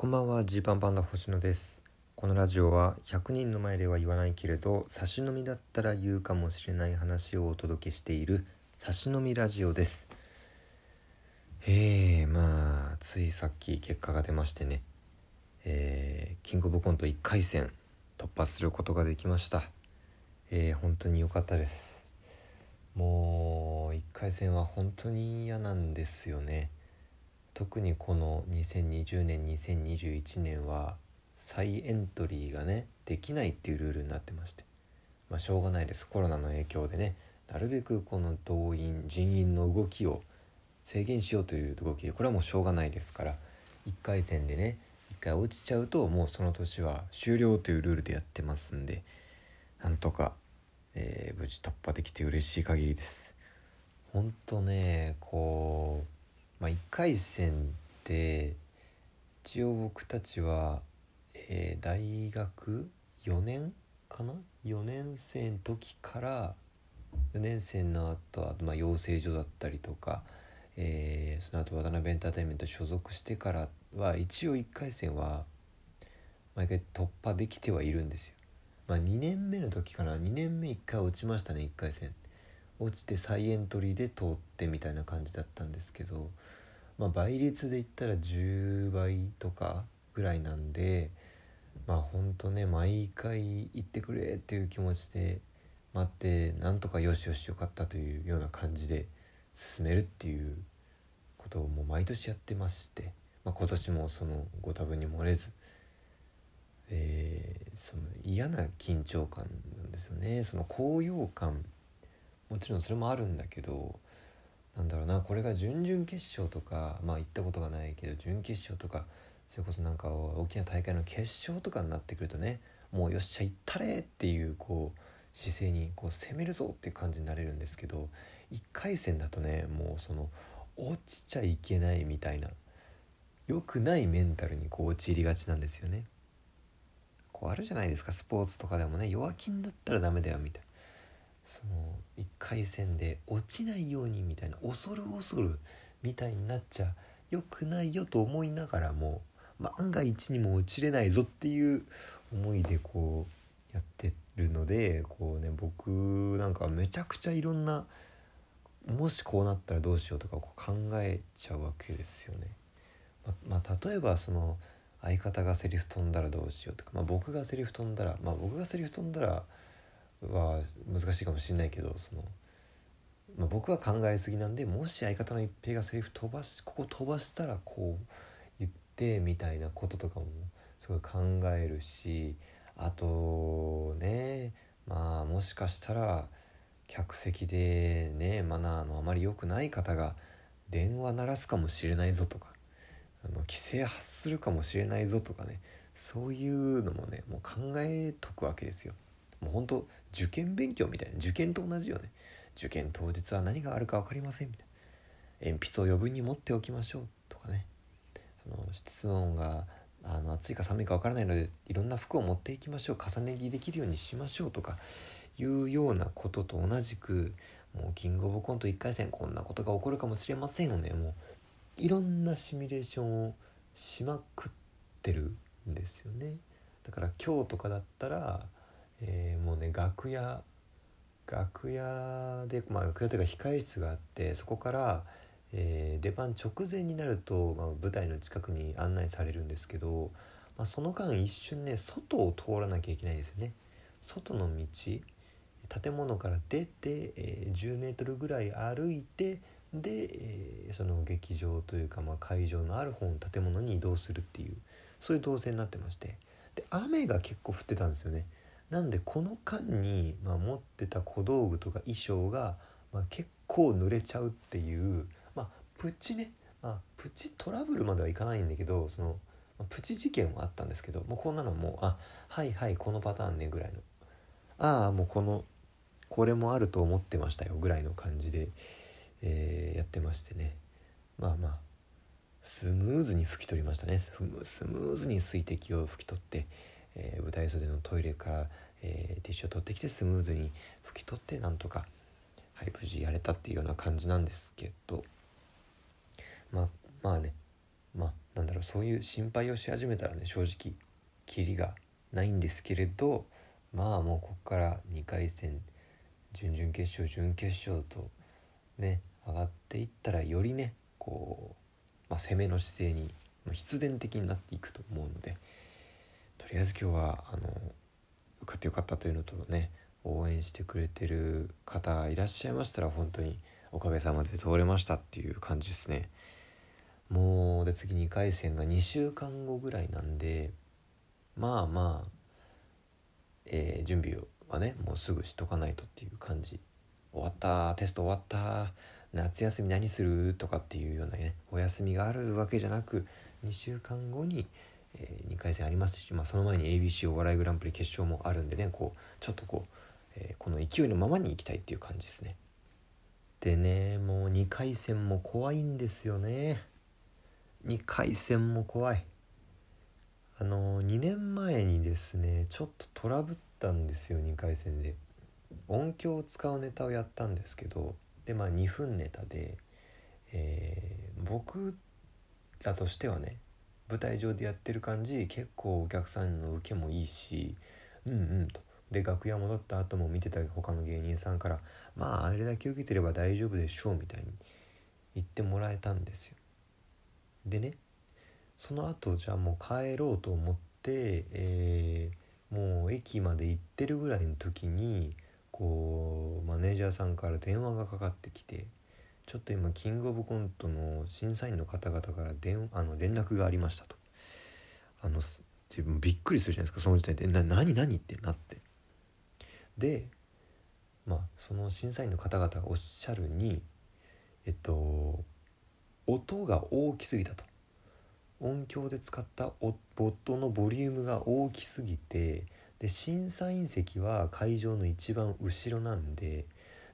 こんばんはジーパンパンダ星野です。このラジオは100人の前では言わないけれど差し飲みだったら言うかもしれない話をお届けしている差し飲みラジオです。えー、まあついさっき結果が出ましてね。えー、キングオブコント1回戦突破することができました。えー、本当に良かったです。もう1回戦は本当に嫌なんですよね。特にこの2020年2021年は再エントリーがねできないっていうルールになってまして。まあしょうがないです。コロナの影響でね。なるべくこの動員人員の動きを制限しようという動きでこれはもうしょうがないですから1回戦でね1回落ちちゃうともうその年は終了というルールでやってますんでなんとか、えー、無事突破できて嬉しい限りです。ほんとねこうまあ、1回戦って一応僕たちは、えー、大学4年かな？4年生の時から4年生の後は、まあ、養成所だったりとか、えー、その後渡辺エンターテインメント所属してからは一応1回戦は毎回突破できてはいるんですよ。まあ、2年目の時から2年目1回落ちましたね1回戦。落ちて再エントリーで通ってみたいな感じだったんですけど、まあ、倍率で言ったら10倍とかぐらいなんでまあほんとね毎回行ってくれっていう気持ちで待ってなんとかよしよしよかったというような感じで進めるっていうことをもう毎年やってまして、まあ、今年もそのご多分に漏れず、えー、その嫌な緊張感なんですよね。その高揚感もちろんそれもあるんだけどなんだろうなこれが準々決勝とかまあ行ったことがないけど準決勝とかそれこそなんか大きな大会の決勝とかになってくるとねもうよっしゃ行ったれっていうこう姿勢にこう攻めるぞっていう感じになれるんですけど1回戦だとねもうその落ちちゃいけないみたいな良くないメンタルにこう陥りがちなんですよね。こうあるじゃないですかスポーツとかでもね弱気になったらダメだよみたいな。その1回戦で落ちないようにみたいな恐る恐るみたいになっちゃよくないよと思いながらも万が一にも落ちれないぞっていう思いでこうやってるのでこうね僕なんかめちゃくちゃいろんなもしこうなったらどうしようとかこう考えちゃうわけですよね。ままあ、例えばその相方がセリフ飛んだらどうしようとか、まあ、僕がセリフ飛んだら、まあ、僕がセリフ飛んだらは難しいかもしれないけどその、まあ、僕は考えすぎなんでもし相方の一平がセリフ飛ばしここ飛ばしたらこう言ってみたいなこととかもすごい考えるしあとねまあもしかしたら客席でねマナーのあまり良くない方が電話鳴らすかもしれないぞとかあの規制発するかもしれないぞとかねそういうのもねもう考えとくわけですよ。もうほんと受験勉強みたいな受験と同じよね。受験当日は何があるか分かりませんみたいな。鉛筆を余分に持っておきましょうとかね。その室温があの暑いか寒いか分からないのでいろんな服を持っていきましょう。重ね着できるようにしましょうとかいうようなことと同じくもうキングオブコント1回戦こんなことが起こるかもしれませんよね。もういろんなシミュレーションをしまくってるんですよね。だから今日とかだったらえー、もうね楽屋楽屋で、まあ、楽屋というか控え室があってそこから、えー、出番直前になると、まあ、舞台の近くに案内されるんですけど、まあ、その間一瞬ね外を通らなきゃいけないですよね。外の道建物から出て、えー、10メートルぐらい歩いてで、えー、その劇場というか、まあ、会場のある方の建物に移動するっていうそういう動線になってましてで雨が結構降ってたんですよね。なんでこの間に、まあ、持ってた小道具とか衣装が、まあ、結構濡れちゃうっていう、まあ、プチね、まあ、プチトラブルまではいかないんだけどその、まあ、プチ事件はあったんですけどもうこんなのもうあはいはいこのパターンねぐらいの。ああもうこのこれもあると思ってましたよぐらいの感じで、えー、やってましてね。まあまあスムーズに拭き取りましたね。スムーズに水滴を拭き取って、えー、舞台袖のトイレから、えー、ティッシュを取ってきてスムーズに拭き取ってなんとか、はい、無事やれたっていうような感じなんですけど。まあまあねまあなんだろうそういう心配をし始めたらね正直キリがないんですけれどまあもうここから2回戦準々決勝準決勝とね上がっていったらよりねこう、まあ、攻めの姿勢に必然的になっていくと思うのでとりあえず今日はあの受かってよかったというのとね応援してくれてる方いらっしゃいましたら本当におかげさまで通れましたっていう感じですね。もうで次2回戦が2週間後ぐらいなんでまあまあ、えー、準備はねもうすぐしとかないとっていう感じ。終わったテスト終わった夏休み何するとかっていうようなねお休みがあるわけじゃなく2週間後に、えー、2回戦ありますし、まあ、その前に ABC お笑いグランプリ決勝もあるんでねこうちょっとこう、えー、この勢いのままにいきたいっていう感じですね。でねもう2回戦も怖いんですよね。2回戦も怖い。あの2年前にですねちょっとトラブったんですよ2回戦で。音響を使うネタをやったんですけどでまあ2分ネタで、えー、僕らとしてはね舞台上でやってる感じ結構お客さんの受けもいいしうんうんと。で楽屋戻った後も見てた他の芸人さんからまああれだけ受けてれば大丈夫でしょうみたいに言ってもらえたんですよ。でねその後じゃあもう帰ろうと思って、えー、もう駅まで行ってるぐらいの時にこうマネージャーさんから電話がかかってきてちょっと今キングオブコントの審査員の方々から電あの連絡がありましたと。あの自分びっくりするじゃないですかその時点で「な何何?」ってなって。でまあその審査員の方々がおっしゃるにえっと音が大きすぎたと。音響で使ったボットのボリュームが大きすぎてで審査員席は会場の一番後ろなんで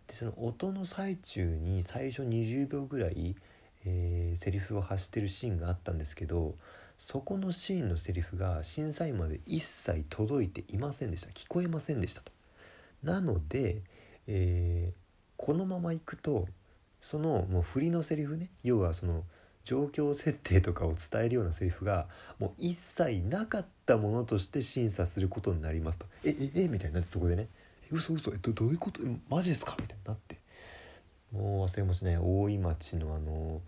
でその音の最中に最初20秒ぐらい、えー、セリフを発してるシーンがあったんですけどそこのシーンのセリフが審査員まで一切届いていませんでした。聞こえませんでしたと。なので、えー、このままいくとそのもう振りのセリフね要はその状況設定とかを伝えるようなセリフがもう一切なかったものとして審査することになりますと「えええみたいになってそこでね「嘘嘘えどどういうこと？マジですか?」みたいになって。もう忘れもしない。大井町のあの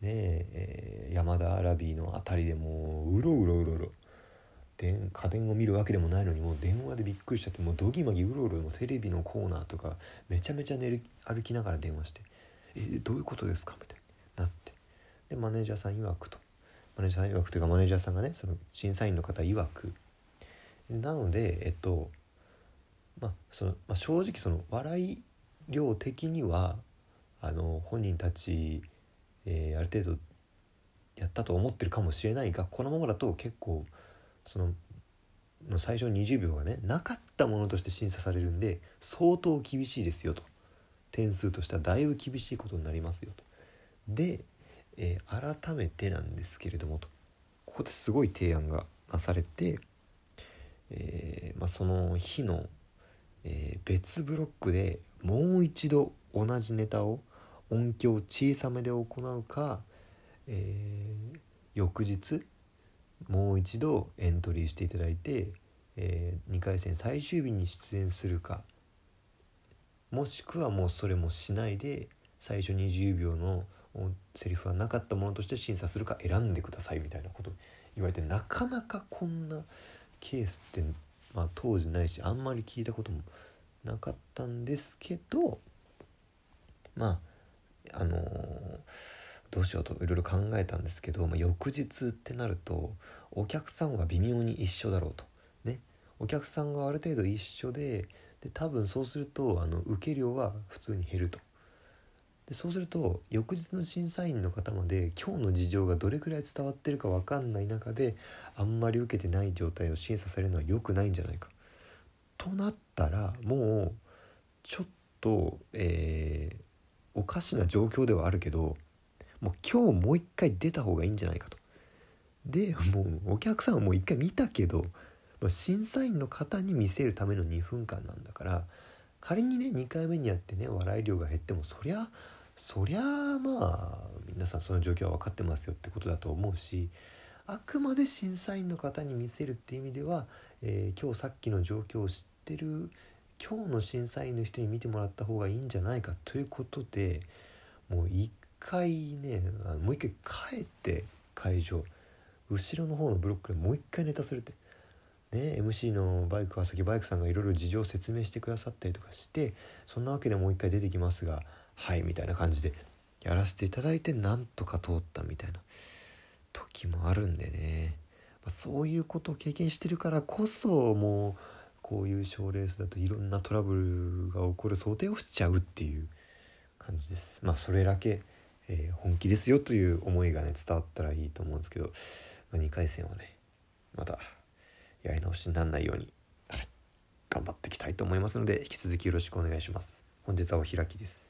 ねえー、山田アラビーの辺りでもううろうろうろうろ。家電を見るわけでもないのにもう電話でびっくりしちゃってもうどぎまぎうろうろもテレビのコーナーとかめちゃめちゃ寝る歩きながら電話して「えどういうことですか?」みたいになって。でマネージャーさん曰くと。マネージャーさん曰くというかマネージャーさんがねその審査員の方曰く。なのでえっとまあその、まあ、正直その笑い量的にはあの本人たち、えー、ある程度やったと思ってるかもしれないがこのままだと結構そのの最初の20秒がねなかったものとして審査されるんで相当厳しいですよと点数としてはだいぶ厳しいことになりますよと。でえー、改めてなんですけれどもとここですごい提案がなされて、えー、まあ、その日の、えー、別ブロックでもう一度同じネタを音響小さめで行うか、え翌日もう一度エントリーしていただいて、え2回戦最終日に出演するかもしくはもうそれもしないで最初20秒のセリフはなかったものとして審査するか選んでくださいみたいなこと言われてなかなかこんなケースって、まあ、当時ないしあんまり聞いたこともなかったんですけどまああのー、どうしようといろいろ考えたんですけど、まあ、翌日ってなるとお客さんは微妙に一緒だろうと。ね。お客さんがある程度一緒でで多分そうするとあの受け量は普通に減ると。でそうすると翌日の審査員の方まで今日の事情がどれくらい伝わってるか分かんない中であんまり受けてない状態を審査されるのは良くないんじゃないか。となったらもうちょっと、えー、おかしな状況ではあるけどもう今日もう一回出た方がいいんじゃないかと。でもうお客さんはもう一回見たけど、審査員の方に見せるための2分間なんだから仮にね2回目にやってね笑い量が減ってもそりゃそりゃあまあ皆さんその状況は分かってますよってことだと思うしあくまで審査員の方に見せるっていう意味では、えー、今日さっきの状況を知ってる今日の審査員の人に見てもらった方がいいんじゃないかということでもう一回ねあのもう一回帰って会場後ろの方のブロックでもう一回ネタするって。ね、MC のバイク川崎バイクさんがいろいろ事情を説明してくださったりとかしてそんなわけでもう一回出てきますがはいみたいな感じでやらせていただいてなんとか通ったみたいな時もあるんでね、ま、そういうことを経験してるからこそもうこういう賞レースだといろんなトラブルが起こる想定をしちゃうっていう感じです。まあそれだけ、えー、本気ですよという思いがね伝わったらいいと思うんですけど、まあ、2回戦はねまたやり直しにならないように、頑張っていきたいと思いますので引き続きよろしくお願いします。本日はお開きです。